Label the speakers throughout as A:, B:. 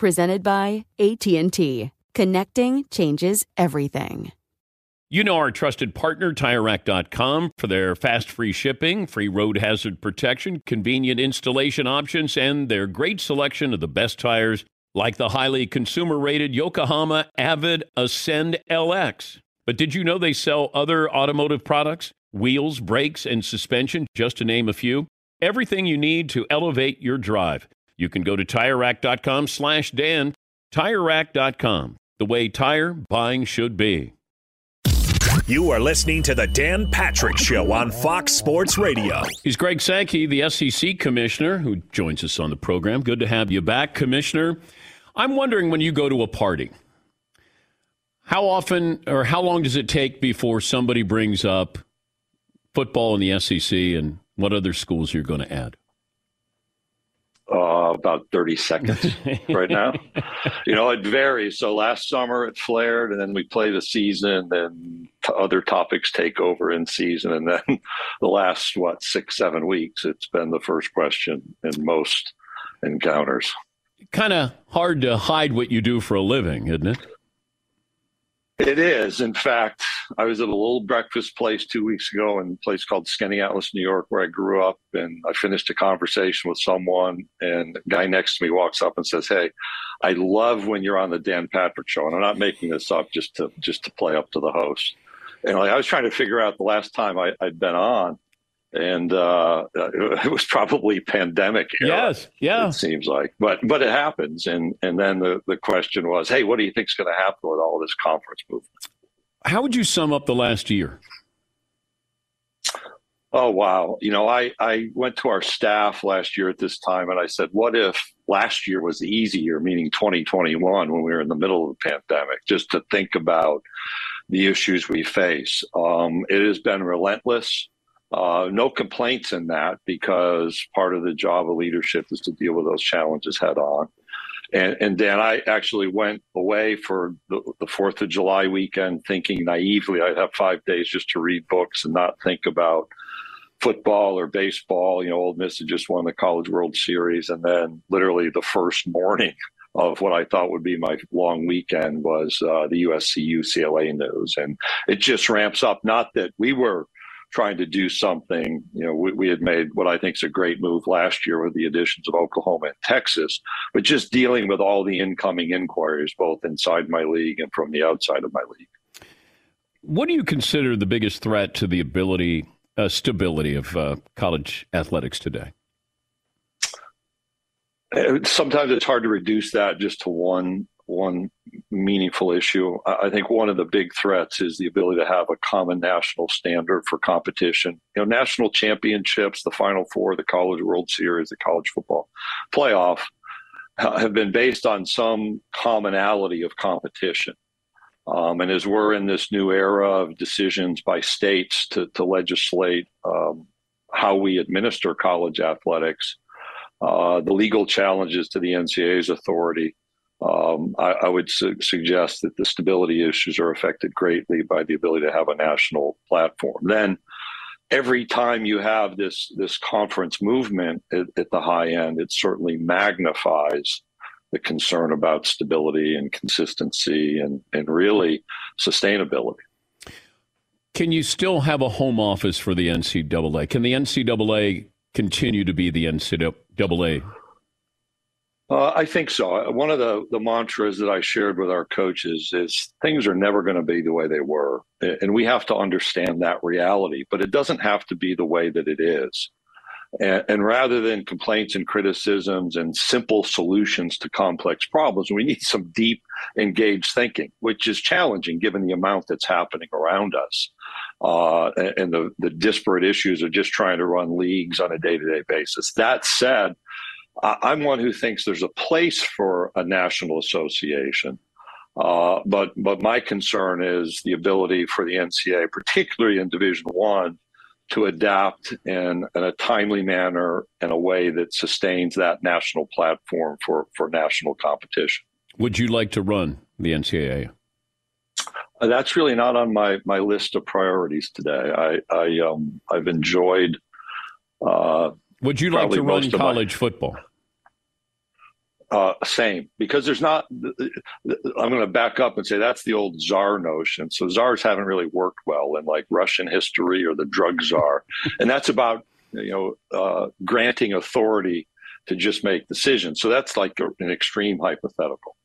A: presented by AT&T. Connecting changes everything.
B: You know our trusted partner, TireRack.com, for their fast free shipping, free road hazard protection, convenient installation options, and their great selection of the best tires like the highly consumer rated Yokohama Avid Ascend LX. But did you know they sell other automotive products? Wheels, brakes, and suspension, just to name a few. Everything you need to elevate your drive. You can go to TireRack.com slash Dan. TireRack.com, the way tire buying should be.
C: You are listening to the Dan Patrick Show on Fox Sports Radio.
B: He's Greg Sankey, the SEC commissioner, who joins us on the program. Good to have you back, Commissioner. I'm wondering when you go to a party, how often or how long does it take before somebody brings up football in the SEC and what other schools you're going to add?
D: Uh, about 30 seconds right now. you know, it varies. So last summer it flared, and then we play the season, then t- other topics take over in season. And then the last, what, six, seven weeks, it's been the first question in most encounters.
B: Kind of hard to hide what you do for a living, isn't it?
D: It is. In fact, I was at a little breakfast place two weeks ago in a place called Skaneateles, New York, where I grew up. And I finished a conversation with someone, and the guy next to me walks up and says, Hey, I love when you're on the Dan Patrick show. And I'm not making this up just to just to play up to the host. And I was trying to figure out the last time I, I'd been on and uh, it was probably pandemic.
B: Era, yes, yeah,
D: it seems like, but but it happens, and and then the the question was, hey, what do you think is going to happen with all this conference movement?
B: How would you sum up the last year?
D: Oh wow! You know, I I went to our staff last year at this time, and I said, what if last year was the easy year, meaning 2021, when we were in the middle of the pandemic, just to think about the issues we face. Um, it has been relentless. Uh, no complaints in that because part of the job of leadership is to deal with those challenges head on. And, and Dan, I actually went away for the, the 4th of July weekend thinking naively I'd have five days just to read books and not think about football or baseball. You know, Ole Miss had just won the College World Series. And then literally the first morning of what I thought would be my long weekend was uh, the USC UCLA news. And it just ramps up. Not that we were – trying to do something. You know, we, we, had made what I think is a great move last year with the additions of Oklahoma and Texas, but just dealing with all the incoming inquiries, both inside my league and from the outside of my league.
B: What do you consider the biggest threat to the ability, uh, stability of uh, college athletics today?
D: Uh, sometimes it's hard to reduce that just to one one meaningful issue. I think one of the big threats is the ability to have a common national standard for competition. You know, national championships, the Final Four, the College World Series, the college football playoff have been based on some commonality of competition. Um, and as we're in this new era of decisions by states to, to legislate um, how we administer college athletics, uh, the legal challenges to the NCAA's authority, um, I, I, would su- suggest that the stability issues are affected greatly by the ability to have a national platform. Then, every time you have this this conference movement at, at the high end, it certainly magnifies the concern about stability and consistency and, and really sustainability.
B: Can you still have a home office for the NCAA? Can the NCAA continue to be the NCAA?
D: Uh, I think so. One of the, the mantras that I shared with our coaches is things are never going to be the way they were. And we have to understand that reality, but it doesn't have to be the way that it is. And, and, rather than complaints and criticisms and simple solutions to complex problems, we need some deep, engaged thinking, which is challenging given the amount that's happening around us uh, and the, the disparate issues of just trying to run leagues on a day to day basis. That said, I'm one who thinks there's a place for a national association. Uh, but but my concern is the ability for the NCA, particularly in Division One, to adapt in, in a timely manner in a way that sustains that national platform for, for national competition.
B: Would you like to run the NCAA?
D: Uh, that's really not on my, my list of priorities today. I, I um, I've enjoyed. Uh,
B: Would you like to run college my, football?
D: Uh, same, because there's not. I'm going to back up and say that's the old czar notion. So czars haven't really worked well in like Russian history or the drug czar, and that's about you know uh, granting authority to just make decisions. So that's like a, an extreme hypothetical.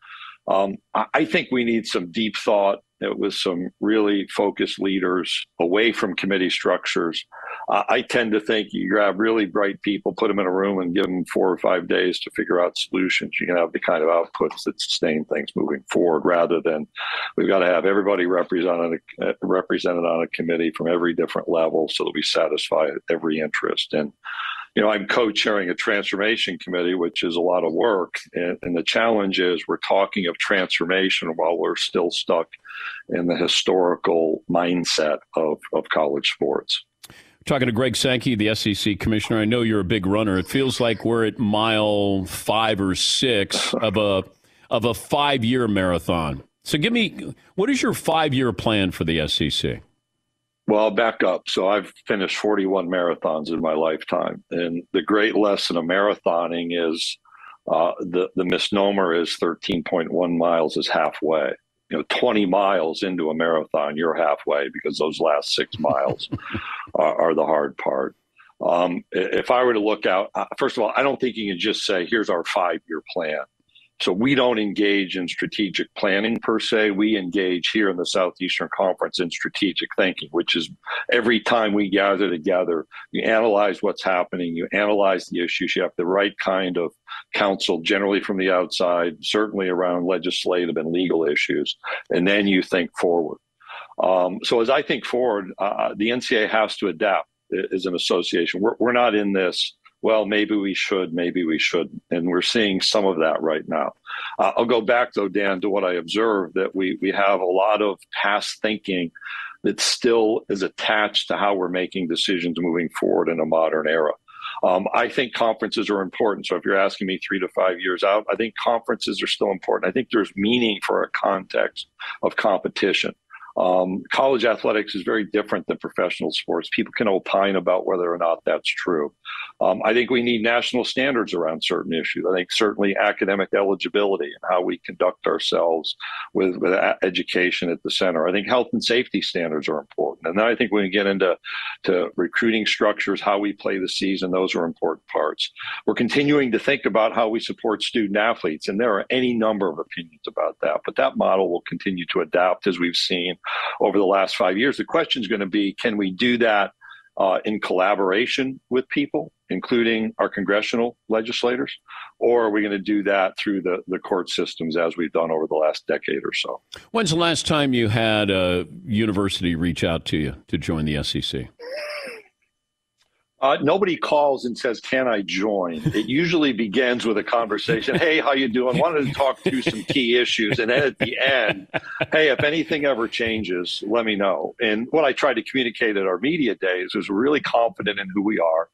D: Um, I, I think we need some deep thought with some really focused leaders away from committee structures. Uh, I tend to think you grab really bright people, put them in a room, and give them four or five days to figure out solutions. You can have the kind of outputs that sustain things moving forward, rather than we've got to have everybody represented uh, represented on a committee from every different level so that we satisfy every interest. And you know, I'm co-chairing a transformation committee, which is a lot of work. And, and, the challenge is we're talking of transformation while we're still stuck in the historical mindset of, of college sports.
B: Talking to Greg Sankey, the SEC commissioner. I know you're a big runner. It feels like we're at mile five or six of a of a five year marathon. So give me what is your five year plan for the SEC?
D: Well, I'll back up. So I've finished 41 marathons in my lifetime. And the great lesson of marathoning is uh, the, the misnomer is 13.1 miles is halfway. You know, 20 miles into a marathon, you're halfway because those last six miles are, are, the hard part. Um, if I were to look out, uh, first of all, I don't think you can just say, here's our five year plan. So we don't engage in strategic planning per se. We engage here in the Southeastern Conference in strategic thinking, which is every time we gather together, you analyze what's happening, you analyze the issues, you have the right kind of counsel, generally from the outside, certainly around legislative and legal issues, and then you think forward. Um, so as I think forward, uh, the NCA has to adapt as an association. We're, we're not in this well, maybe we should, maybe we shouldn't. And we're seeing some of that right now. Uh, I'll go back, though, Dan, to what I observed that we, we have a lot of past thinking that still is attached to how we're making decisions moving forward in a modern era. Um, I think conferences are important. So if you're asking me three to five years out, I think conferences are still important. I think there's meaning for a context of competition. Um, college athletics is very different than professional sports. People can opine about whether or not that's true. Um, I think we need national standards around certain issues. I think certainly academic eligibility and how we conduct ourselves with, with education at the center. I think health and safety standards are important. And then I think when we get into to recruiting structures, how we play the season, those are important parts. We're continuing to think about how we support student athletes, and there are any number of opinions about that. But that model will continue to adapt as we've seen over the last five years. The question is going to be can we do that uh, in collaboration with people, including our congressional legislators, or are we going to do that through the, the court systems as we've done over the last decade or so?
B: When's the last time you had a university reach out to you to join the SEC?
D: Uh, nobody calls and says, "Can I join?" It usually begins with a conversation. Hey, how you doing? Wanted to talk through some key issues, and then at the end, hey, if anything ever changes, let me know. And what I tried to communicate at our media days was we're really confident in who we are.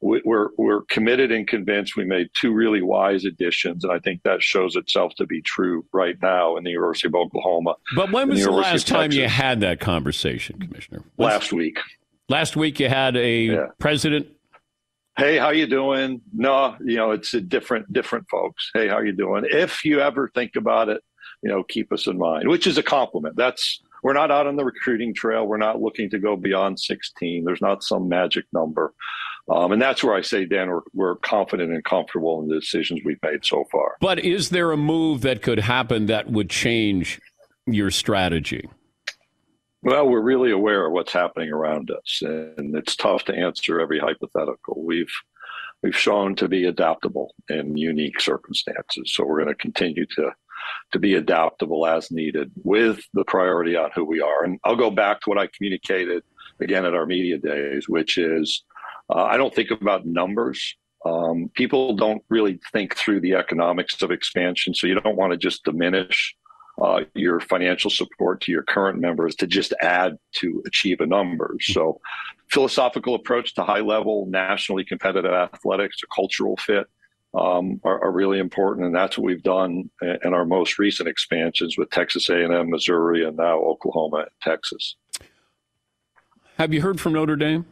D: We're we're committed and convinced. We made two really wise additions, and I think that shows itself to be true right now in the University of Oklahoma.
B: But when was the, the last time you had that conversation, Commissioner?
D: Last week.
B: Last week you had a yeah. president.
D: Hey how you doing? No you know it's a different different folks. Hey how you doing? If you ever think about it you know keep us in mind which is a compliment. That's we're not out on the recruiting trail. We're not looking to go beyond 16 there's not some magic number. Um, and that's where i say dan we're, we're confident and comfortable in the decisions we've made so far.
B: But is there a move that could happen that would change your strategy
D: well, we're really aware of what's happening around us, and it's tough to answer every hypothetical. We've we've shown to be adaptable in unique circumstances, so we're going to continue to to be adaptable as needed with the priority on who we are. And I'll go back to what I communicated again at our media days, which is uh, I don't think about numbers. Um, people don't really think through the economics of expansion, so you don't want to just diminish uh, your financial support to your current members to just add to achieve a number. Hmm. So, philosophical approach to high level, nationally competitive athletics, a cultural fit. Um, are, are, really important, and that's what we've done in our most recent expansions with Texas A&M, Missouri, and now Oklahoma and Texas.
B: Have you heard from Notre Dame?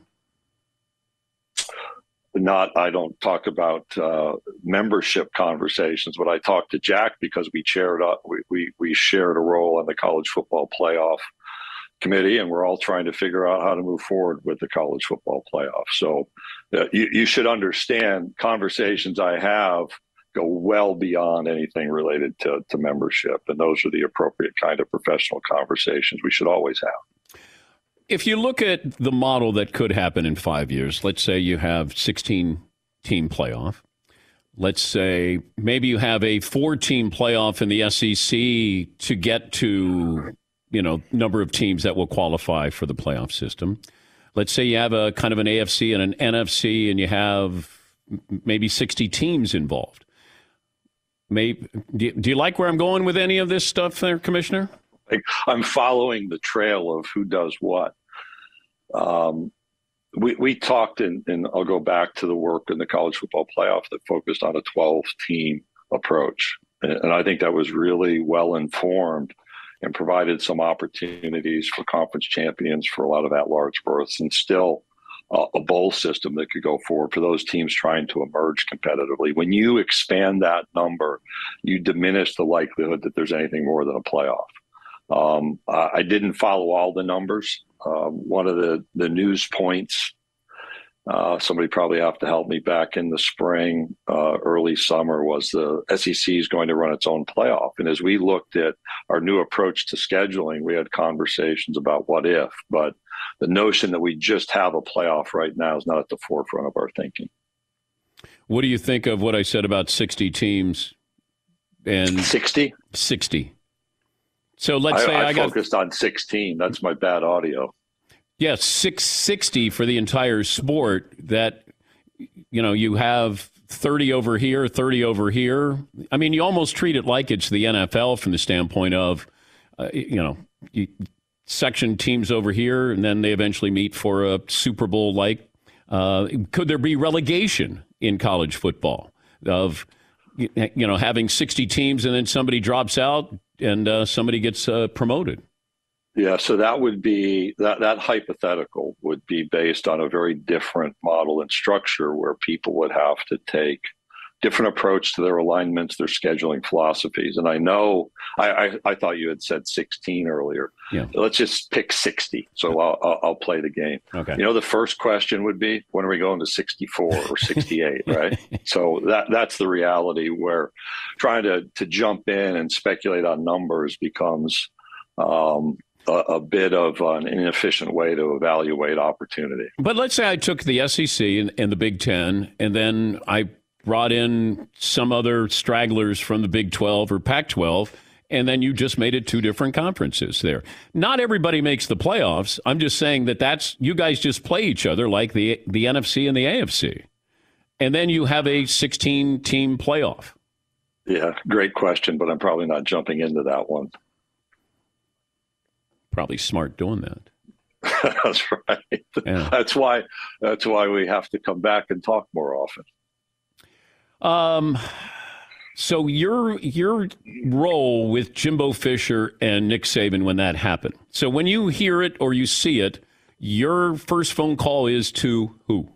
D: Not I don't talk about uh, membership conversations, but I talked to Jack because we shared uh, we, we we shared a role on the college football playoff committee, and we're all trying to figure out how to move forward with the college football playoff. So uh, you, you should understand conversations I have go well beyond anything related to, to membership, and those are the appropriate kind of professional conversations we should always have.
B: If you look at the model that could happen in five years, let's say you have 16 team playoff. Let's say maybe you have a four team playoff in the SEC to get to, you know, number of teams that will qualify for the playoff system. Let's say you have a kind of an AFC and an NFC and you have maybe 60 teams involved. Maybe, do you like where I'm going with any of this stuff there, Commissioner?
D: Like I'm following the trail of who does what. Um, we, we talked, and I'll go back to the work in the college football playoff that focused on a 12 team approach. And, and I think that was really well informed and provided some opportunities for conference champions for a lot of at large berths and still uh, a bowl system that could go forward for those teams trying to emerge competitively. When you expand that number, you diminish the likelihood that there's anything more than a playoff. Um, I didn't follow all the numbers. Uh, one of the, the news points, uh, somebody probably have to help me back in the spring, uh, early summer, was the SEC is going to run its own playoff. And as we looked at our new approach to scheduling, we had conversations about what if, but the notion that we just have a playoff right now is not at the forefront of our thinking.
B: What do you think of what I said about 60 teams and
D: 60?
B: 60. So let's
D: I,
B: say I,
D: I
B: got
D: focused on 16. That's my bad audio.
B: Yeah, 660 for the entire sport. That you know, you have 30 over here, 30 over here. I mean, you almost treat it like it's the NFL from the standpoint of, uh, you know, you, section teams over here, and then they eventually meet for a Super Bowl like. Uh, could there be relegation in college football of, you know, having 60 teams and then somebody drops out? And uh, somebody gets uh, promoted.
D: Yeah, so that would be that that hypothetical would be based on a very different model and structure where people would have to take different approach to their alignments, their scheduling philosophies. And I know I, I, I thought you had said 16 earlier. Yeah. Let's just pick 60. So I'll, I'll, I'll, play the game.
B: Okay.
D: You know, the first question would be when are we going to 64 or 68, right? So that that's the reality where trying to to jump in and speculate on numbers becomes um, a, a, bit of an inefficient way to evaluate opportunity.
B: But let's say I took the SEC and, and the Big Ten, and then I brought in some other stragglers from the Big 12 or Pac 12, and then you just made it two different conferences there. Not everybody makes the playoffs. I'm just saying that that's you guys just play each other like the the NFC and the AFC. And then you have a 16 team playoff.
D: Yeah, great question, but I'm probably not jumping into that one.
B: Probably smart doing that.
D: that's right. Yeah. That's why that's why we have to come back and talk more often.
B: Um, so your your role with Jimbo Fisher and Nick Saban when that happened. So when you hear it or you see it, your first phone call is to who?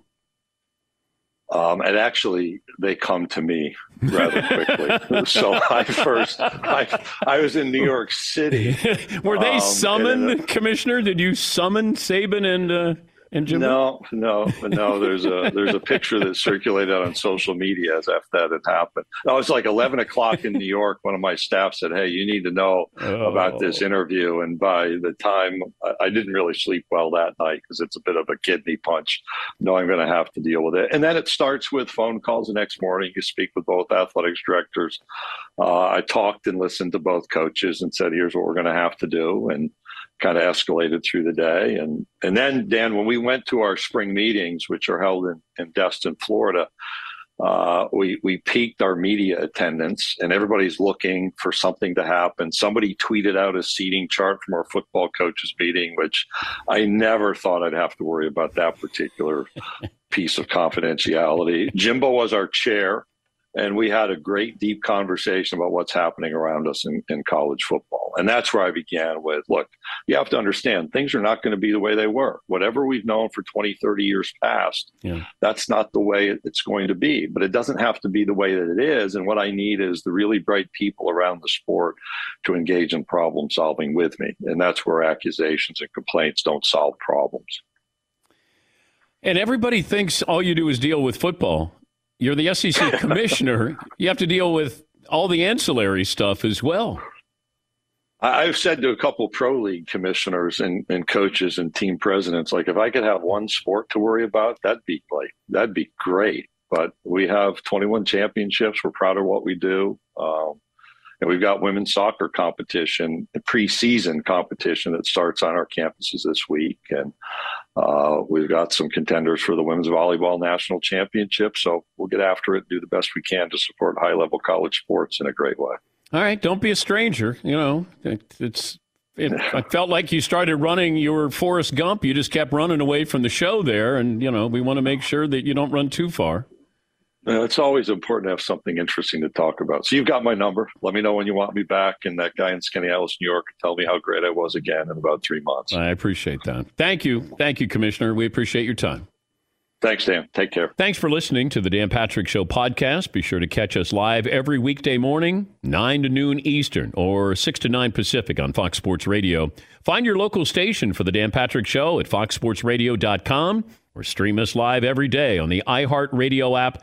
D: Um, and actually, they come to me rather quickly. so I first, I, I was in New York City.
B: Were they um, summoned, Commissioner? Did you summon Saban and uh, and Jim?
D: No, no, no. There's a there's a picture that circulated on social media as if that had happened. No, it was like 11 o'clock in New York. One of my staff said, "Hey, you need to know oh. about this oh. interview." And by the time I, I didn't really sleep well that night because it's a bit of a kidney punch, No, I'm going to have to deal with it. And then it starts with phone calls the next morning. You speak with both athletics directors. Uh, I talked and listened to both coaches and said, "Here's what we're going to have to do." And kind of escalated through the day. And and then Dan, when we went to our spring meetings, which are held in, in Destin, Florida, uh, we we peaked our media attendance, and everybody's looking for something to happen. Somebody tweeted out a seating chart from our football coaches meeting, which I never thought I'd have to worry about that particular piece of confidentiality. Jimbo was our chair and we had a great deep conversation about what's happening around us in, in, college football. And that's where i began with look you have to understand things are not going to be the way they were. Whatever we've known for 20 30 years past yeah. that's not the way it's going to be. But it doesn't have to be the way that it is. And what i need is the really bright people around the sport to engage in problem solving with me. And that's where accusations and complaints don't solve problems.
B: And everybody thinks all you do is deal with football you're the SEC commissioner. you have to deal with all the ancillary stuff as well.
D: I've said to a couple pro league commissioners and, and coaches and team presidents, like if I could have one sport to worry about, that'd be like that'd be great. But we have 21 championships. We're proud of what we do. Um, and we've got women's soccer competition, preseason competition that starts on our campuses this week. And uh, we've got some contenders for the women's volleyball national championship. So we'll get after it, do the best we can to support high level college sports in a great way.
B: All right. Don't be a stranger. You know, it, it's. It, I felt like you started running your Forrest Gump. You just kept running away from the show there, and you know we want to make sure that you don't run too far.
D: It's always important to have something interesting to talk about. So you've got my number. Let me know when you want me back. And that guy in Skaneateles, New York, tell me how great I was again in about three months.
B: I appreciate that. Thank you. Thank you, Commissioner. We appreciate your time.
D: Thanks, Dan. Take care.
B: Thanks for listening to the Dan Patrick Show podcast. Be sure to catch us live every weekday morning, 9 to noon Eastern or 6 to 9 Pacific on Fox Sports Radio. Find your local station for the Dan Patrick Show at foxsportsradio.com or stream us live every day on the iHeartRadio app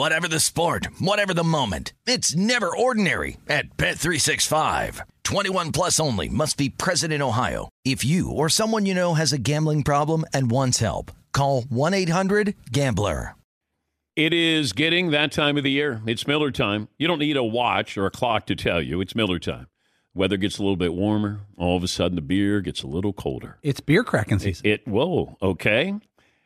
E: Whatever the sport, whatever the moment, it's never ordinary at Bet365. 21 plus only must be present in Ohio. If you or someone you know has a gambling problem and wants help, call 1-800-GAMBLER.
B: It is getting that time of the year. It's Miller time. You don't need a watch or a clock to tell you. It's Miller time. Weather gets a little bit warmer. All of a sudden, the beer gets a little colder.
F: It's beer cracking season.
B: It, it whoa, okay.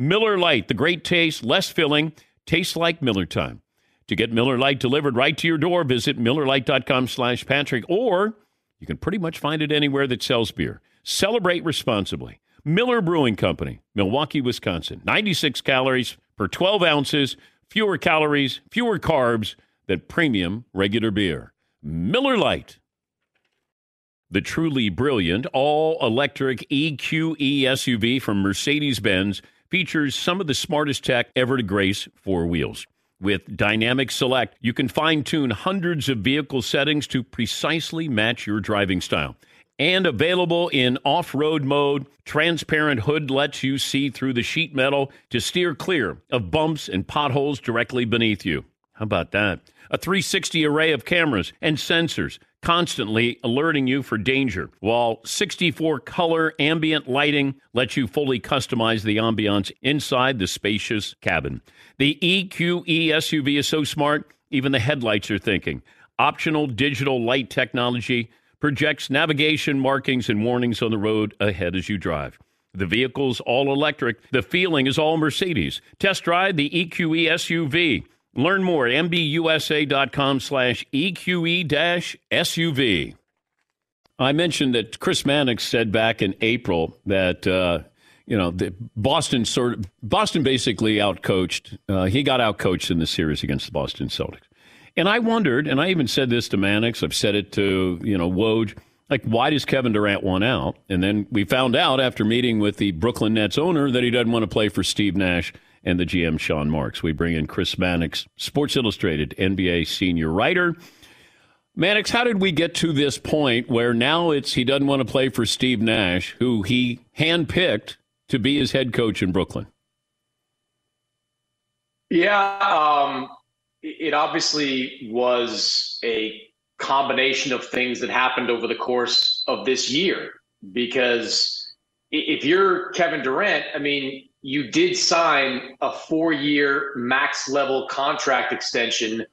B: Miller Lite, the great taste, less filling, tastes like Miller time. To get Miller Lite delivered right to your door, visit MillerLite.com slash Patrick, or you can pretty much find it anywhere that sells beer. Celebrate responsibly. Miller Brewing Company, Milwaukee, Wisconsin. 96 calories per 12 ounces, fewer calories, fewer carbs than premium regular beer. Miller Lite. The truly brilliant all electric EQE SUV from Mercedes Benz features some of the smartest tech ever to grace four wheels. With Dynamic Select, you can fine tune hundreds of vehicle settings to precisely match your driving style. And available in off road mode, transparent hood lets you see through the sheet metal to steer clear of bumps and potholes directly beneath you. How about that? A 360 array of cameras and sensors constantly alerting you for danger, while 64 color ambient lighting lets you fully customize the ambiance inside the spacious cabin. The EQE SUV is so smart, even the headlights are thinking. Optional digital light technology projects navigation markings and warnings on the road ahead as you drive. The vehicle's all electric. The feeling is all Mercedes. Test drive the EQE SUV. Learn more at mbusa.com slash EQE-SUV. I mentioned that Chris Mannix said back in April that, uh, you know, Boston sort of, Boston basically outcoached. Uh, he got outcoached in the series against the Boston Celtics. And I wondered, and I even said this to Mannix, I've said it to, you know, Woj, like, why does Kevin Durant want out? And then we found out after meeting with the Brooklyn Nets owner that he doesn't want to play for Steve Nash and the GM Sean Marks. We bring in Chris Mannix, Sports Illustrated NBA senior writer. Mannix, how did we get to this point where now it's he doesn't want to play for Steve Nash, who he handpicked to be his head coach in Brooklyn?
F: Yeah, um, it obviously was a combination of things that happened over the course of this year. Because if you're Kevin Durant, I mean, you did sign a four year max level contract extension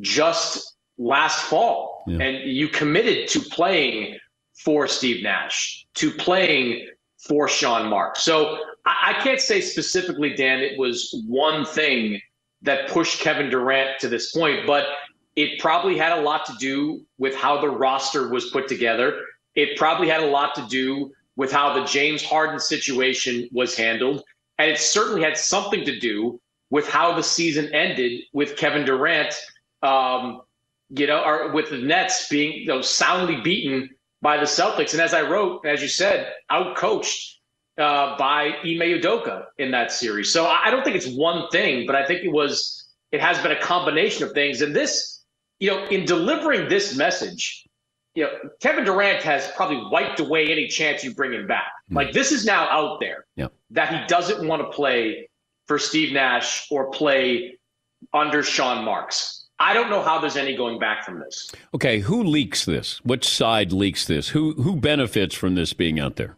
F: just last fall. Yeah. And you committed to playing for Steve Nash, to playing for Sean Mark. So I, I can't say specifically, Dan, it was one thing that pushed Kevin Durant to this point, but it probably had a lot to do with how the roster was put together. It probably had a lot to do with how the James Harden situation was handled. And it certainly had something to do with how the season ended with Kevin Durant, um, you know, or with the Nets being you know, soundly beaten by the Celtics. And as I wrote, as you said, outcoached uh, by Ime Udoka in that series. So I don't think it's one thing, but I think it was, it has been a combination of things. And this, you know, in delivering this message, you know, Kevin Durant has probably wiped away any chance you bring him back. Mm. Like this is now out there
B: yeah.
F: that he doesn't want to play for Steve Nash or play under Sean Marks. I don't know how there's any going back from this.
B: Okay, who leaks this? Which side leaks this? Who who benefits from this being out there?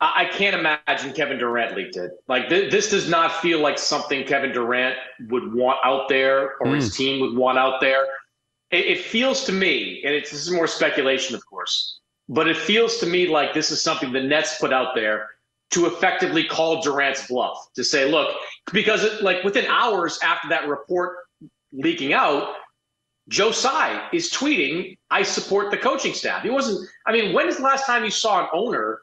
F: I, I can't imagine Kevin Durant leaked it. Like th- this does not feel like something Kevin Durant would want out there or mm. his team would want out there it, it feels to me, and it's this is more speculation, of course, but it feels to me like this is something the Nets put out there to effectively call Durant's bluff to say, look, because it, like within hours after that report leaking out, Joe Tsai is tweeting, I support the coaching staff. He wasn't, I mean, when is the last time you saw an owner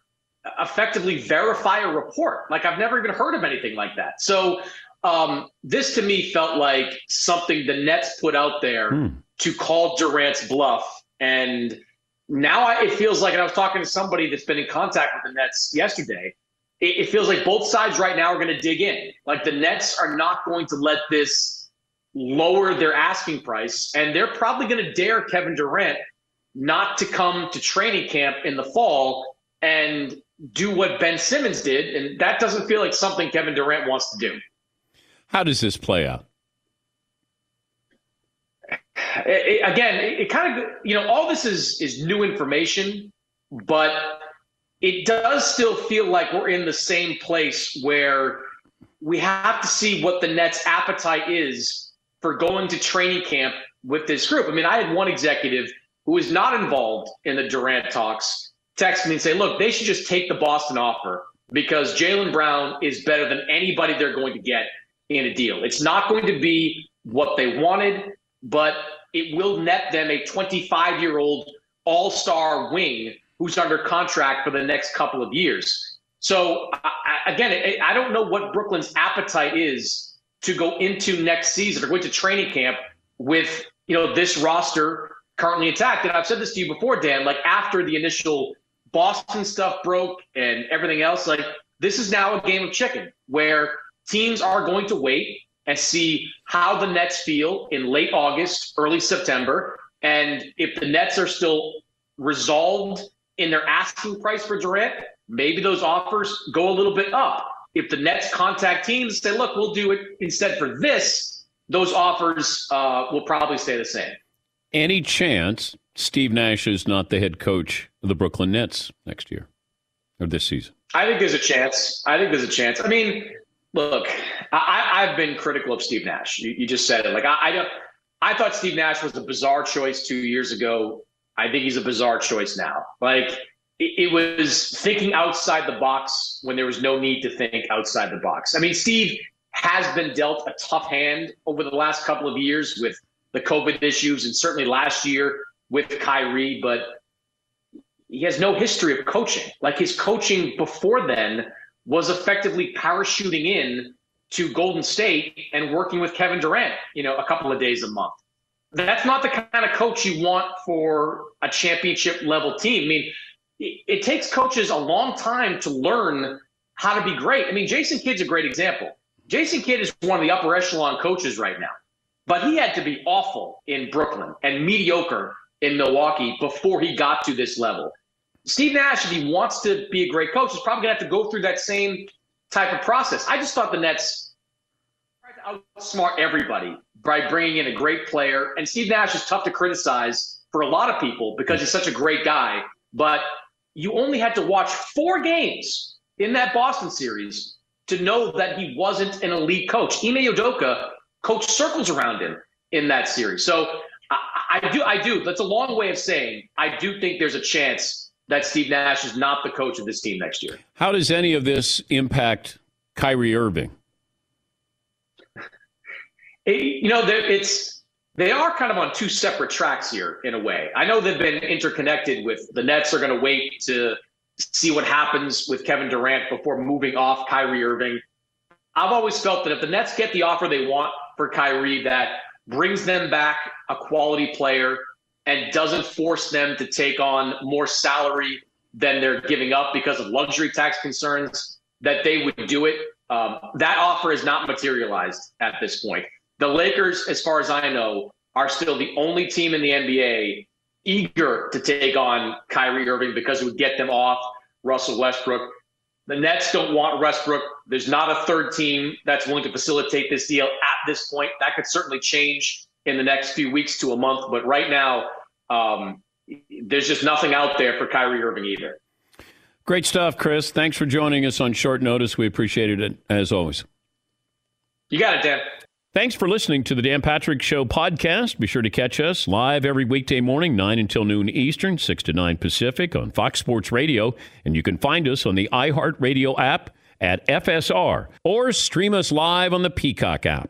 F: effectively verify a report? Like, I've never even heard of anything like that. So, um, this to me felt like something the Nets put out there hmm to call Durant's bluff. And now I, it feels like, and I was talking to somebody that's been in contact with the Nets yesterday. It, it feels like both sides right now are going to dig in. Like the Nets are not going to let this lower their asking price, and they're probably going to dare Kevin Durant not to come to training camp in the fall and do what Ben Simmons did. And that doesn't feel like something Kevin Durant wants to do.
B: How does this play out?
F: It, again, it, it kind of you know all this is is new information, but it does still feel like we're in the same place where we have to see what the Nets' appetite is for going to training camp with this group. I mean, I had one executive who is not involved in the Durant talks text me and say, look, they should just take the Boston offer because Jaylen Brown is better than anybody they're going to get in a deal. It's not going to be what they wanted but it will net them a 25 year old all star wing who's under contract for the next couple of years. So, I, again, I don't know what Brooklyn's appetite is to go into next season or go into training camp with you know this roster currently intact. And I've said this to you before, Dan, like after the initial Boston stuff broke and everything else, like this is now a game of chicken where teams are going to wait and see how the Nets feel in late August, early September. And if the Nets are still resolved in their asking price for Durant, maybe those offers go a little bit up. If the Nets contact teams and say, look, we'll do it instead for this, those offers uh, will probably stay the same.
B: Any chance Steve Nash is not the head coach of the Brooklyn Nets next year or this season?
F: I think there's a chance. I think there's a chance. I mean, look, I, have been critical of Steve Nash. You, you just said it. Like I, I, don't. I thought Steve Nash was a bizarre choice two years ago. I think he's a bizarre choice now. Like it, it was thinking outside the box when there was no need to think outside the box. I mean, Steve has been dealt a tough hand over the last couple of years with the COVID issues, and certainly last year with Kyrie, but he has no history of coaching. Like his coaching before then was effectively parachuting in to Golden State and working with Kevin Durant, you know, a couple of days a month. That's not the kind of coach you want for a championship level team. I mean, it, takes coaches a long time to learn how to be great. I mean, Jason Kidd's a great example. Jason Kidd is one of the upper echelon coaches right now, but he had to be awful in Brooklyn and mediocre in Milwaukee before he got to this level. Steve Nash, if he wants to be a great coach, is probably going to have to go through that same type of process. I just thought the Nets tried to outsmart everybody by bringing in a great player. And Steve Nash is tough to criticize for a lot of people because he's such a great guy. But you only had to watch four games in that Boston series to know that he wasn't an elite coach. Ime Udoka coached circles around him in that series. So I, I do, I do. That's a long way of saying I do think there's a chance that Steve Nash is not the coach of this team next year.
B: How does any of this impact Kyrie Irving?
F: It, you know, it's they are kind of on two separate tracks here in a way. I know they've been interconnected with the Nets are going to wait to see what happens with Kevin Durant before moving off Kyrie Irving. I've always felt that if the Nets get the offer they want for Kyrie that brings them back a quality player and doesn't force them to take on more salary than they're giving up because of luxury tax concerns, that they would do it. Um, that offer is not materialized at this point. The Lakers, as far as I know, are still the only team in the NBA eager to take on Kyrie Irving because it would get them off Russell Westbrook. The Nets don't want Westbrook. There's not a third team that's willing to facilitate this deal at this point. That could certainly change in the next few weeks to a month. But right now, um, there's just nothing out there for Kyrie Irving either.
B: Great stuff, Chris. Thanks for joining us on short notice. We appreciated it as always.
F: You got it, Dan.
B: Thanks for listening to the Dan Patrick Show podcast. Be sure to catch us live every weekday morning, 9 until noon Eastern, 6 to 9 Pacific on Fox Sports Radio. And you can find us on the iHeartRadio app at FSR or stream us live on the Peacock app.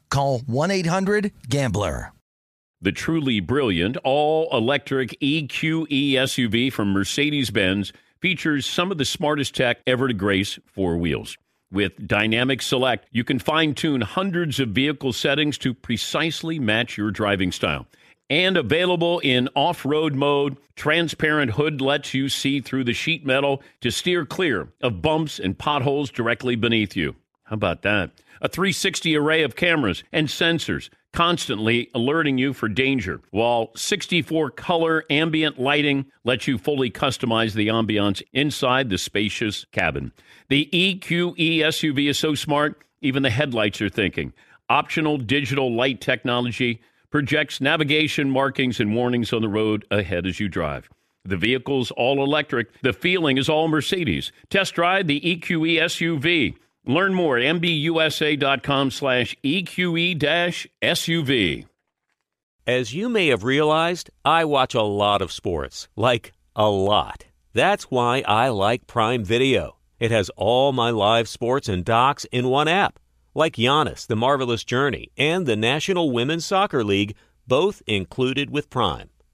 E: call 1-800-GAMBLER.
B: The truly brilliant all electric EQE SUV from Mercedes Benz features some of the smartest tech ever to grace four wheels. With Dynamic Select, you can fine tune hundreds of vehicle settings to precisely match your driving style. And available in off road mode, transparent hood lets you see through the sheet metal to steer clear of bumps and potholes directly beneath you. How about that? A 360 array of cameras and sensors constantly alerting you for danger, while 64 color ambient lighting lets you fully customize the ambiance inside the spacious cabin. The EQE SUV is so smart, even the headlights are thinking. Optional digital light technology projects navigation markings and warnings on the road ahead as you drive. The vehicle's all electric. The feeling is all Mercedes. Test drive the EQE SUV. Learn more at mbusa.com slash EQE-SUV.
G: As you may have realized, I watch a lot of sports. Like, a lot. That's why I like Prime Video. It has all my live sports and docs in one app. Like Giannis, The Marvelous Journey, and the National Women's Soccer League, both included with Prime.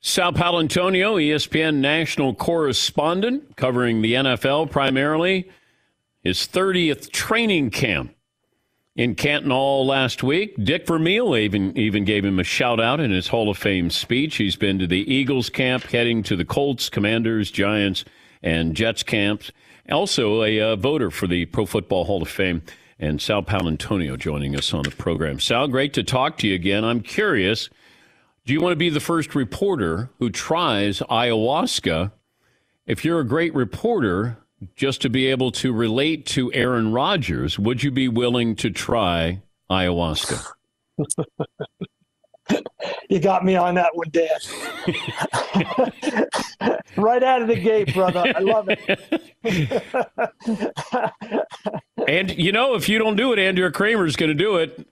B: Sal Paolantonio, ESPN national correspondent, covering the NFL primarily. His 30th training camp in Canton all last week. Dick Vermeil even, even gave him a shout out in his Hall of Fame speech. He's been to the Eagles camp, heading to the Colts, Commanders, Giants, and Jets camps. Also a uh, voter for the Pro Football Hall of Fame. And Sal Paolantonio joining us on the program. Sal, great to talk to you again. I'm curious – do you want to be the first reporter who tries ayahuasca? If you're a great reporter, just to be able to relate to Aaron Rodgers, would you be willing to try ayahuasca?
H: you got me on that one, Dan. right out of the gate, brother. I love it.
B: and you know, if you don't do it, Andrea Kremer's going to do it.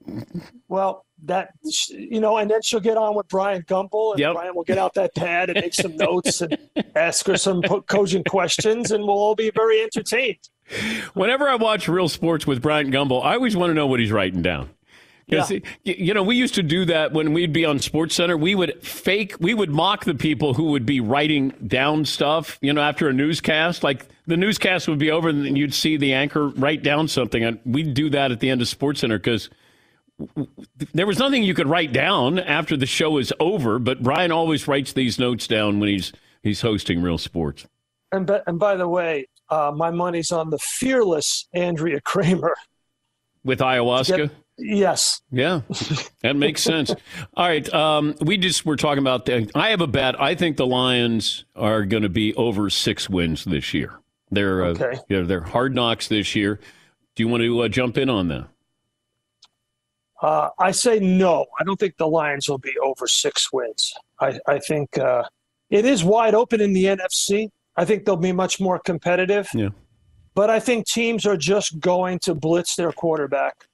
H: Well, that you know, and then she'll get on with Bryant Gumbel, and yep. Bryant will get out that pad and make some notes and ask her some cogent questions, and we'll all be very entertained.
B: Whenever I watch Real Sports with Bryant Gumbel, I always want to know what he's writing down. Yeah. You know, we used to do that when we'd be on Sports Center. We would fake, we would mock the people who would be writing down stuff, you know, after a newscast. Like the newscast would be over and you'd see the anchor write down something. And we'd do that at the end of Sports Center because there was nothing you could write down after the show is over. But Bryant always writes these notes down when he's he's hosting Real Sports.
H: And, be, and by the way, uh, my money's on the fearless Andrea Kremer
B: With ayahuasca?
H: Yes.
B: Yeah, that makes sense. All right. Um, we just were talking about the. I have a bet. I think the Lions are going to be over six wins this year. They're uh, okay. yeah, they're hard knocks this year. Do you want to uh, jump in on that?
H: Uh, I say no. I don't think the Lions will be over six wins. I, I think uh, it is wide open in the NFC. I think they'll be much more competitive.
B: Yeah.
H: But I think teams are just going to blitz their quarterback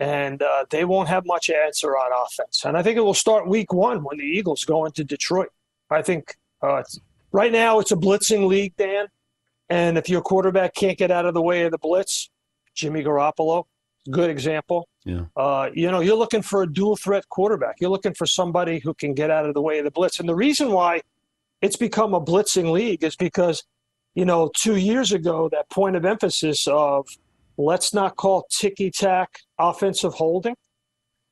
H: and uh, they won't have much answer on offense. And I think it will start week one when the Eagles go into Detroit. I think uh, right now it's a blitzing league, Dan. And if your quarterback can't get out of the way of the blitz, Jimmy Garoppolo, good example.
B: Yeah. Uh,
H: you know, you're looking for a dual threat quarterback. You're looking for somebody who can get out of the way of the blitz. And the reason why it's become a blitzing league is because, you know, two years ago, that point of emphasis of – let's not call ticky tack offensive holding.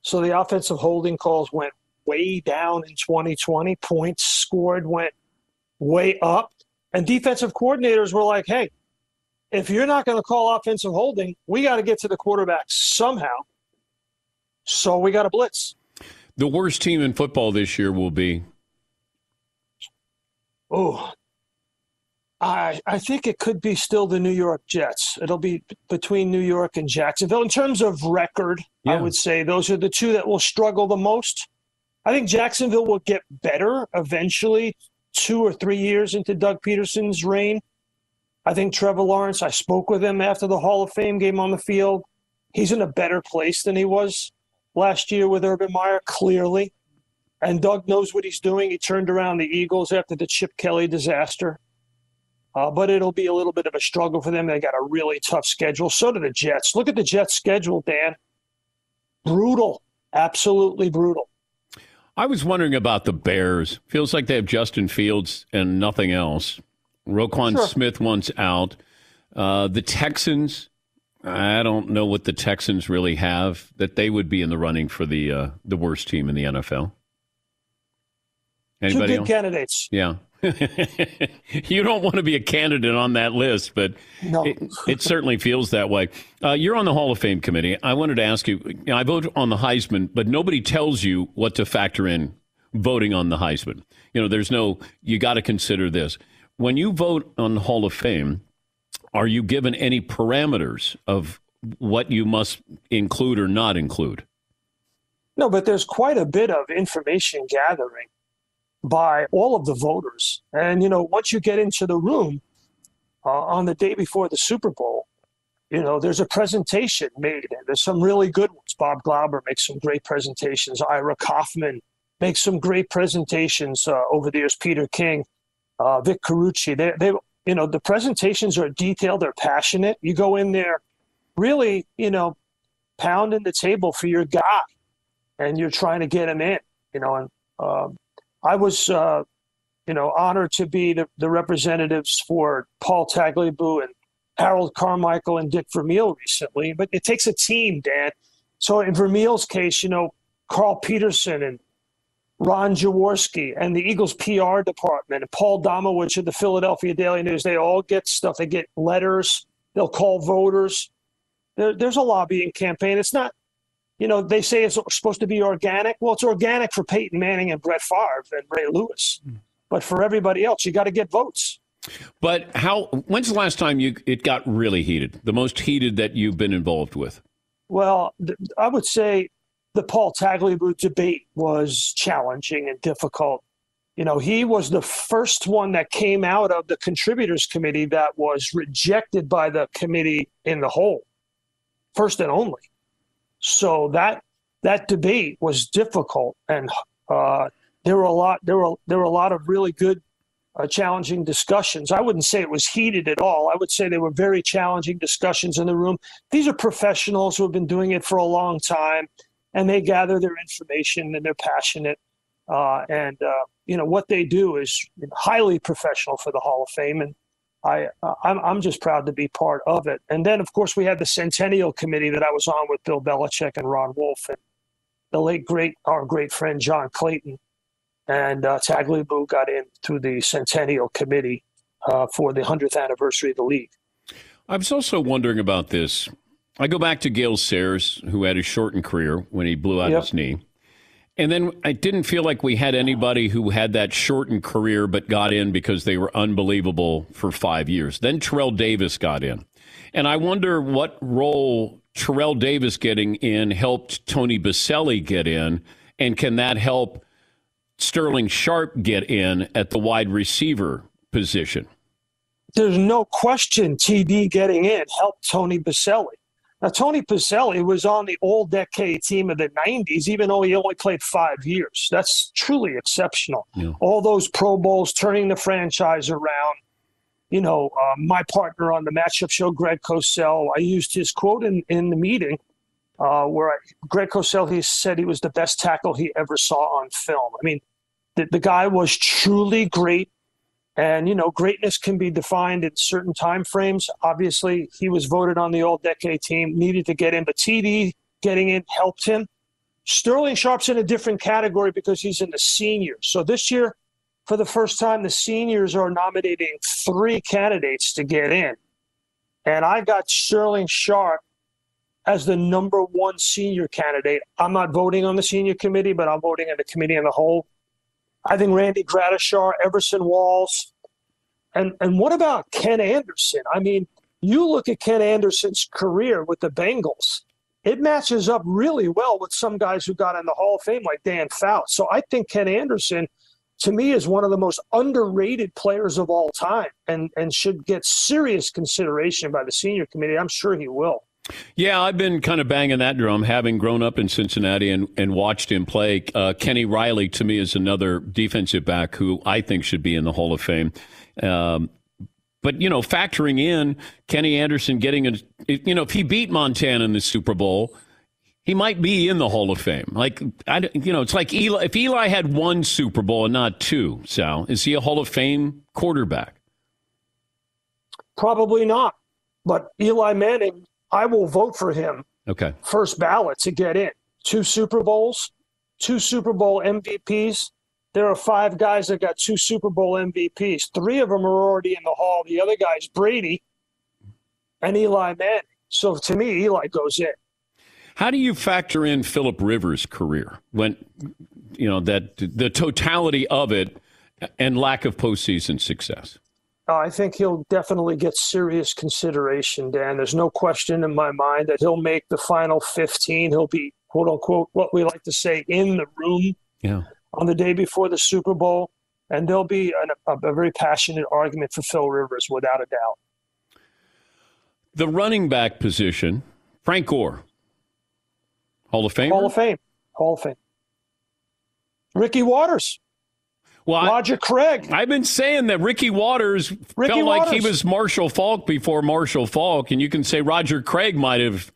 H: So the offensive holding calls went way down in 2020. Points scored went way up. And defensive coordinators were like, hey, if you're not going to call offensive holding, we got to get to the quarterback somehow. So we got to blitz.
B: The worst team in football this year will be.
H: Oh, I, I think it could be still the New York Jets. It'll be between New York and Jacksonville. In terms of record, yeah. I would say those are the two that will struggle the most. I think Jacksonville will get better eventually two or three years into Doug Pederson's reign. I think Trevor Lawrence, I spoke with him after the Hall of Fame game on the field. He's in a better place than he was last year with Urban Meyer, clearly. And Doug knows what he's doing. He turned around the Eagles after the Chip Kelly disaster. Uh, but it'll be a little bit of a struggle for them. They got a really tough schedule. So do the Jets. Look at the Jets' schedule, Dan. Brutal. Absolutely brutal.
B: I was wondering about the Bears. Feels like they have Justin Fields and nothing else. Roquan sure. Smith wants out. Uh, the Texans, I don't know what the Texans really have that they would be in the running for the uh, the worst team in the NFL.
H: Anybody Two good else? candidates.
B: Yeah. you don't want to be a candidate on that list, but no. it, it, certainly feels that way. Uh, you're on the Hall of Fame committee. I wanted to ask you, you know, I vote on the Heisman, but nobody tells you what to factor in voting on the Heisman. You know, there's no, you got to consider this. When you vote on the Hall of Fame, are you given any parameters of what you must include or not include?
H: No, but there's quite a bit of information gathering by all of the voters. And, you know, once you get into the room uh, on the day before the Super Bowl, you know, there's a presentation made, and there's some really good ones. Bob Glauber makes some great presentations. Ira Kaufman makes some great presentations uh, over the years. Peter King, uh, Vic Carucci, they, they, you know, the presentations are detailed, they're passionate. You go in there, really, you know, pounding the table for your guy, and you're trying to get him in, you know, and um, I was, uh, you know, honored to be the, the representatives for Paul Tagliabue and Harold Carmichael and Dick Vermeil recently. But it takes a team, Dan. So in Vermeil's case, you know, Carl Peterson and Ron Jaworski and the Eagles PR department and Paul Domowitch of the Philadelphia Daily News, they all get stuff. They get letters. They'll call voters. There, there's a lobbying campaign. It's not you know, they say it's supposed to be organic. Well, it's organic for Peyton Manning and Brett Favre and Ray Lewis. Hmm. But for everybody else, you got to get votes.
B: But how? When's the last time you it got really heated? The most heated that you've been involved with?
H: Well, I would say the Paul Tagliabue debate was challenging and difficult. You know, he was the first one that came out of the contributors committee that was rejected by the committee in the whole, first and only. So that that debate was difficult, and uh, there were a lot there were there were a lot of really good, uh, challenging discussions. I wouldn't say it was heated at all. I would say they were very challenging discussions in the room. These are professionals who have been doing it for a long time, and they gather their information and they're passionate. Uh, and uh, you know what they do is highly professional for the Hall of Fame, and I, uh, I'm, I'm just proud to be part of it. And then, of course, we had the Centennial Committee that I was on with Bill Belichick and Ron Wolf and the late great our great friend John Clayton. And uh, Tagliabue got in through the Centennial Committee uh, for the 100th anniversary of the league.
B: I was also wondering about this. I go back to Gale Sayers, who had a shortened career when he blew out yep. his knee. And then I didn't feel like we had anybody who had that shortened career but got in because they were unbelievable for five years. Then Terrell Davis got in. And I wonder what role Terrell Davis getting in helped Tony Boselli get in. And can that help Sterling Sharpe get in at the wide receiver position?
H: There's no question TD getting in helped Tony Boselli. Now, Tony Boselli was on the all decade team of the 90s, even though he only played five years. That's truly exceptional. Yeah. All those Pro Bowls, turning the franchise around. You know, uh, my partner on the matchup show, Greg Cosell, I used his quote in, in the meeting uh, where I, Greg Cosell he said he was the best tackle he ever saw on film. I mean, the, the guy was truly great and you know, greatness can be defined in certain time frames. Obviously, he was voted on the All Decade team, needed to get in, but TD getting in helped him. Sterling Sharpe's in a different category because he's in the seniors. So this year, for the first time, the seniors are nominating three candidates to get in. And I got Sterling Sharpe as the number one senior candidate. I'm not voting on the senior committee, but I'm voting on the committee in the whole. I think Randy Gradishar, Everson Walls, and and what about Ken Anderson? I mean, you look at Ken Anderson's career with the Bengals. It matches up really well with some guys who got in the Hall of Fame like Dan Fouts. So I think Ken Anderson to me is one of the most underrated players of all time and, and should get serious consideration by the senior committee. I'm sure he will.
B: Yeah, I've been kind of banging that drum, having grown up in Cincinnati and, and watched him play. Uh, Kenny Riley, to me, is another defensive back who I think should be in the Hall of Fame. Um, but, you know, factoring in Kenny Anderson getting a, you know, if he beat Montana in the Super Bowl, he might be in the Hall of Fame. Like, I, you know, it's like Eli, if Eli had one Super Bowl and not two, Sal, is he a Hall of Fame quarterback?
H: Probably not. But Eli Manning I will vote for him.
B: Okay.
H: First ballot to get in. Two Super Bowls, two Super Bowl MVPs. There are five guys that got two Super Bowl MVPs. Three of them are already in the hall. The other guy's Brady and Eli Manning. So to me, Eli goes in.
B: How do you factor in Philip Rivers' career when you know that the totality of it and lack of postseason success?
H: Uh, I think he'll definitely get serious consideration, Dan. There's no question in my mind that he'll make the final 15. He'll be, quote unquote, what we like to say, in the room
B: yeah.
H: on the day before the Super Bowl. And there'll be an, a, a very passionate argument for Phil Rivers, without a doubt.
B: The running back position, Frank Gore, Hall of Fame.
H: Hall of Fame. Hall of Fame. Ricky Watters. Well, Roger Craig.
B: I've been saying that Ricky Watters Ricky felt Watters. like he was Marshall Faulk before Marshall Faulk, and you can say Roger Craig might have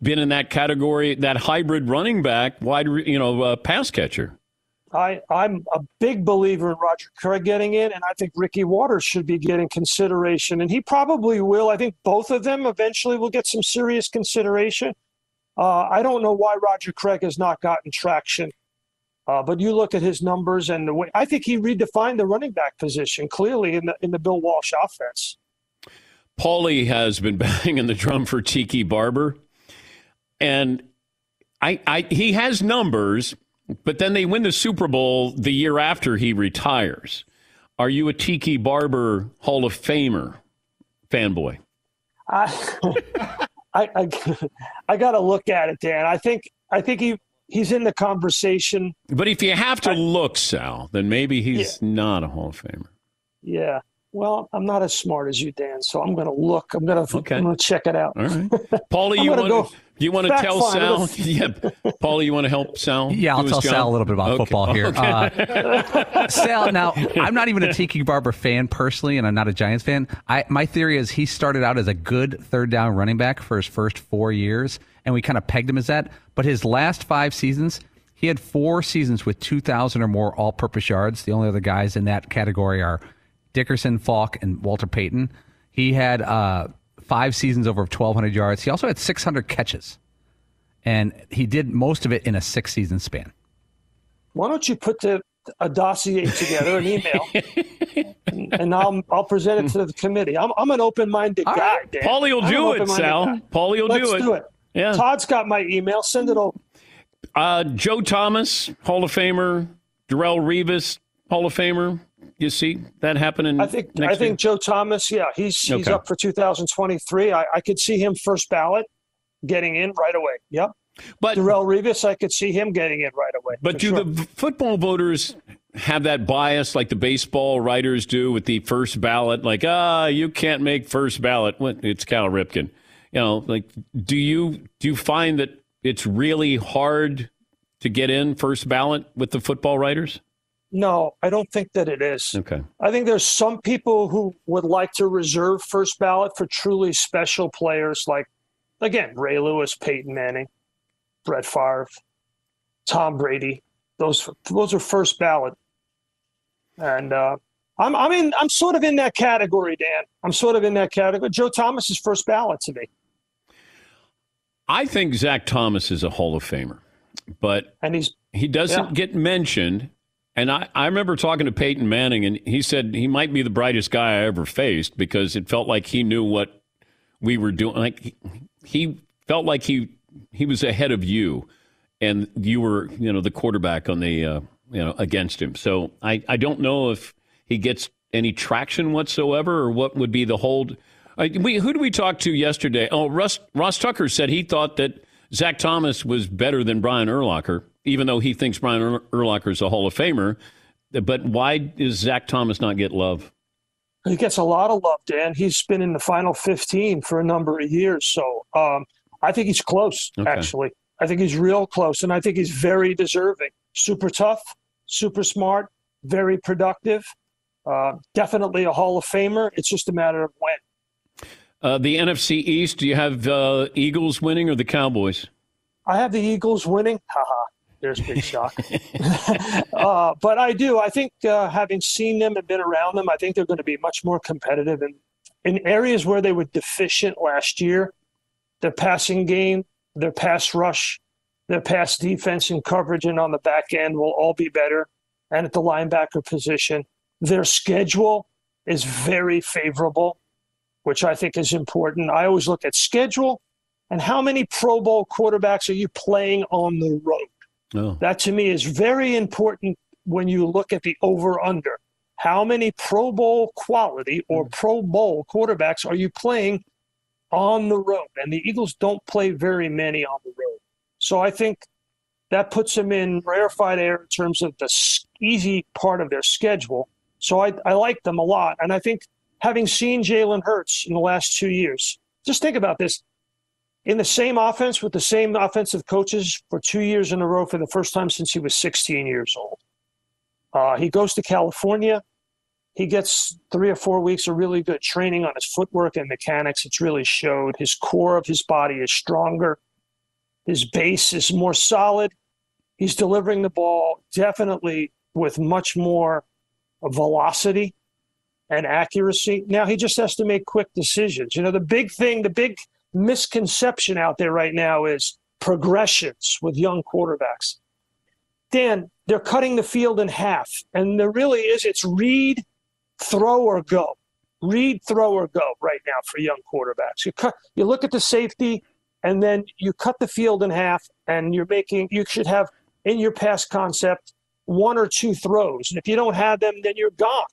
B: been in that category, that hybrid running back, wide, you know, uh, pass catcher.
H: I, I'm a big believer in Roger Craig getting in, and I think Ricky Watters should be getting consideration, and he probably will. I think both of them eventually will get some serious consideration. Uh, I don't know why Roger Craig has not gotten traction uh, but you look at his numbers and the way I think he redefined the running back position clearly in the in the Bill Walsh offense.
B: Paulie has been banging the drum for Tiki Barber, and I, I he has numbers, but then they win the Super Bowl the year after he retires. Are you a Tiki Barber Hall of Famer fanboy?
H: I, I, I, I got to look at it, Dan. I think I think he he's in the conversation.
B: But if you have to I, look, Sal, then maybe he's yeah. not a Hall of Famer.
H: Yeah. Well, I'm not as smart as you, Dan, so I'm going to look. I'm going to
B: okay.
H: I'm going to check it out.
B: All right, Paulie, you want to you want to tell Sal? yeah, Paulie, you want to help Sal?
I: Yeah, I'll tell
B: job?
I: Sal a little bit about okay. football here. Okay. Uh, Sal, now I'm not even a Tiki Barber fan personally, and I'm not a Giants fan. I my theory is he started out as a good third down running back for his first four years and we kind of pegged him as that. But his last five seasons, he had four seasons with 2,000 or more all purpose yards. The only other guys in that category are Dickerson, Faulk, and Walter Payton. He had uh, five seasons over 1,200 yards. He also had 600 catches. And he did most of it in a six season span.
H: Why don't you put the, a dossier together, an email, and I'll I'll present it to the committee. I'm, I'm an open minded guy. Right.
B: Paulie will do it, Sal. Paulie will
H: Let's
B: do it.
H: do it. Yeah. Todd's got my email. Send it over.
B: Uh, Joe Thomas, Hall of Famer. Darrelle Revis, Hall of Famer. You see that happening?
H: I think. I think Joe Thomas. Yeah, he's he's okay. up for 2023. I, I could see him first ballot, getting in right away. Yep. But Darrelle Revis, I could see him getting in right away.
B: But do sure. the football voters have that bias like the baseball writers do with the first ballot? Like, ah, you can't make first ballot. What? It's Cal Ripken you know, like, do you do you find that it's really hard to get in first ballot with the football writers?
H: No, I don't think that it is.
B: Okay.
H: I think there's some people who would like to reserve first ballot for truly special players like, again, Ray Lewis, Peyton Manning, Brett Favre, Tom Brady. Those those are first ballot, and uh, I'm I'm in I'm sort of in that category, Dan. I'm sort of in that category. Joe Thomas is first ballot to me.
B: I think Zach Thomas is a Hall of Famer, but
H: and he's
B: he doesn't yeah. get mentioned. And I, I remember talking to Peyton Manning, and he said he might be the brightest guy I ever faced because it felt like he knew what we were doing. Like he felt like he he was ahead of you, and you were you know the quarterback on the uh, you know against him. So I I don't know if he gets any traction whatsoever, or what would be the hold we, who did we talk to yesterday? Oh, Russ, Ross Tucker said he thought that Zach Thomas was better than Brian Urlacher, even though he thinks Brian Urlacher is a Hall of Famer. But why does Zach Thomas not get love?
H: He gets a lot of love, Dan. He's been in the final 15 for a number of years. So um, I think he's close, okay. actually. I think he's real close, and I think he's very deserving. Super tough, super smart, very productive. Uh, definitely a Hall of Famer. It's just a matter of when.
B: Uh, the NFC East, do you have uh, Eagles winning or the Cowboys?
H: I have the Eagles winning. Haha. There's big shock. uh, but I do. I think uh, having seen them and been around them, I think they're going to be much more competitive. And in areas where they were deficient last year, their passing game, their pass rush, their pass defense and coverage, and on the back end will all be better. And at the linebacker position, their schedule is very favorable, which I think is important. I always look at schedule and how many Pro Bowl quarterbacks are you playing on the road? Oh. That to me is very important when you look at the over under. How many Pro Bowl quality or mm. Pro Bowl quarterbacks are you playing on the road? And the Eagles don't play very many on the road. So I think that puts them in rarefied air in terms of the easy part of their schedule. So I, I like them a lot. And I think having seen Jalen Hurts in the last two years, just think about this in the same offense with the same offensive coaches for two years in a row for the first time since he was 16 years old. Uh, he goes to California. He gets three or four weeks of really good training on his footwork and mechanics. It's really showed. His core of his body is stronger. His base is more solid. He's delivering the ball definitely with much more velocity and accuracy. Now he just has to make quick decisions. You know, the big thing, the big misconception out there right now is progressions with young quarterbacks. Dan, they're cutting the field in half, and there really is it's read, throw, or go. Read, throw, or go right now for young quarterbacks. You cut, you look at the safety, and then you cut the field in half, and you're making. You should have in your pass concept one or two throws, and if you don't have them, then you're gone.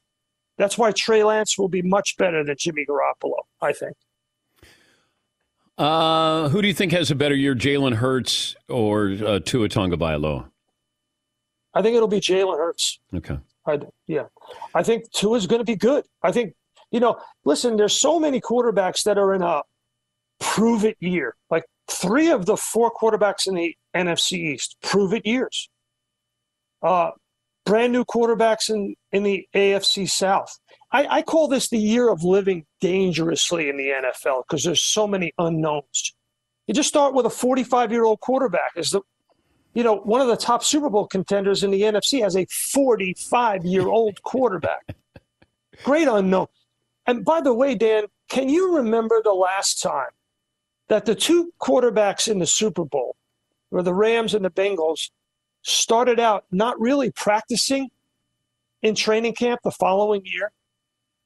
H: That's why Trey Lance will be much better than Jimmy Garoppolo, I think.
B: Uh, who do you think has a better year, Jalen Hurts or uh, Tua Tagovailoa?
H: I think it'll be Jalen Hurts.
B: Okay.
H: I, yeah, I think Tua is going to be good. I think you know. Listen, there's so many quarterbacks that are in a prove it year. Like three of the four quarterbacks in the NFC East prove it years. Uh, brand new quarterbacks in in the AFC South. I, I call this the year of living dangerously in the NFL because there's so many unknowns. You just start with a 45 year old quarterback is the you know, one of the top Super Bowl contenders in the NFC has a 45 year old quarterback. Great unknown. And by the way, Dan, can you remember the last time that the two quarterbacks in the Super Bowl, or the Rams and the Bengals, started out not really practicing in training camp the following year?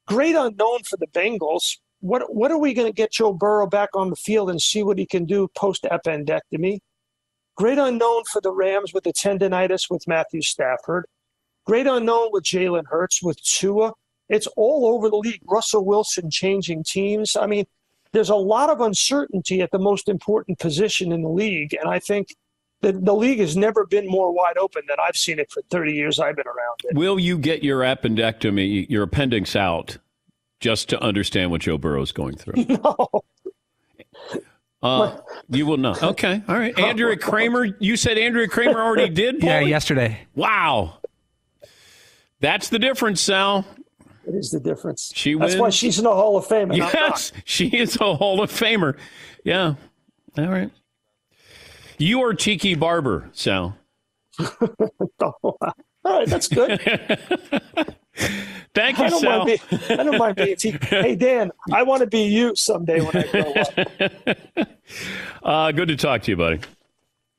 H: great unknown for the Bengals. What what are we going to get Joe Burrow back on the field and see what he can do post appendectomy? Great unknown for the Rams with the tendonitis with Matthew Stafford. Great unknown with Jalen Hurts with Tua. It's all over the league. Russell Wilson changing teams. I mean, there's a lot of uncertainty at the most important position in the league, and I think the, the league has never been more wide open than I've seen it for 30 years I've been around it.
B: Will you get your appendectomy, your appendix out, just to understand what Joe Burrow is going through?
H: No.
B: Uh, you will not. Okay. All right. Andrea Kremer. you said Andrea Kremer already did?
I: yeah, yesterday.
B: Wow. That's the difference, Sal.
H: It is the difference.
B: She
H: That's
B: wins.
H: why she's in the Hall of Fame.
B: yes, she is a Hall of Famer. Yeah. All right. You are Tiki Barber, Sal.
H: All right, that's good.
B: Thank you, I Sal.
H: Being, I don't mind being Tiki. Hey, Dan, I want to be you someday when I grow up.
B: Uh, good to talk to you, buddy.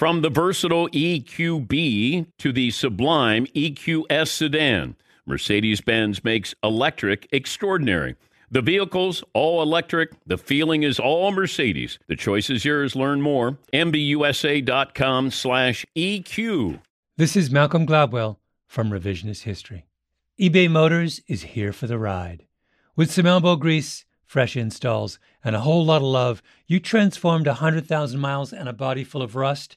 B: From the versatile EQB to the sublime EQS sedan. Mercedes Benz makes electric extraordinary. The vehicle's all electric. The feeling is all Mercedes. The choice is yours. Learn more. MBUSA.com slash EQ.
J: This is Malcolm Gladwell from Revisionist History. eBay Motors is here for the ride. With some elbow grease, fresh installs, and a whole lot of love, you transformed 100,000 miles and a body full of rust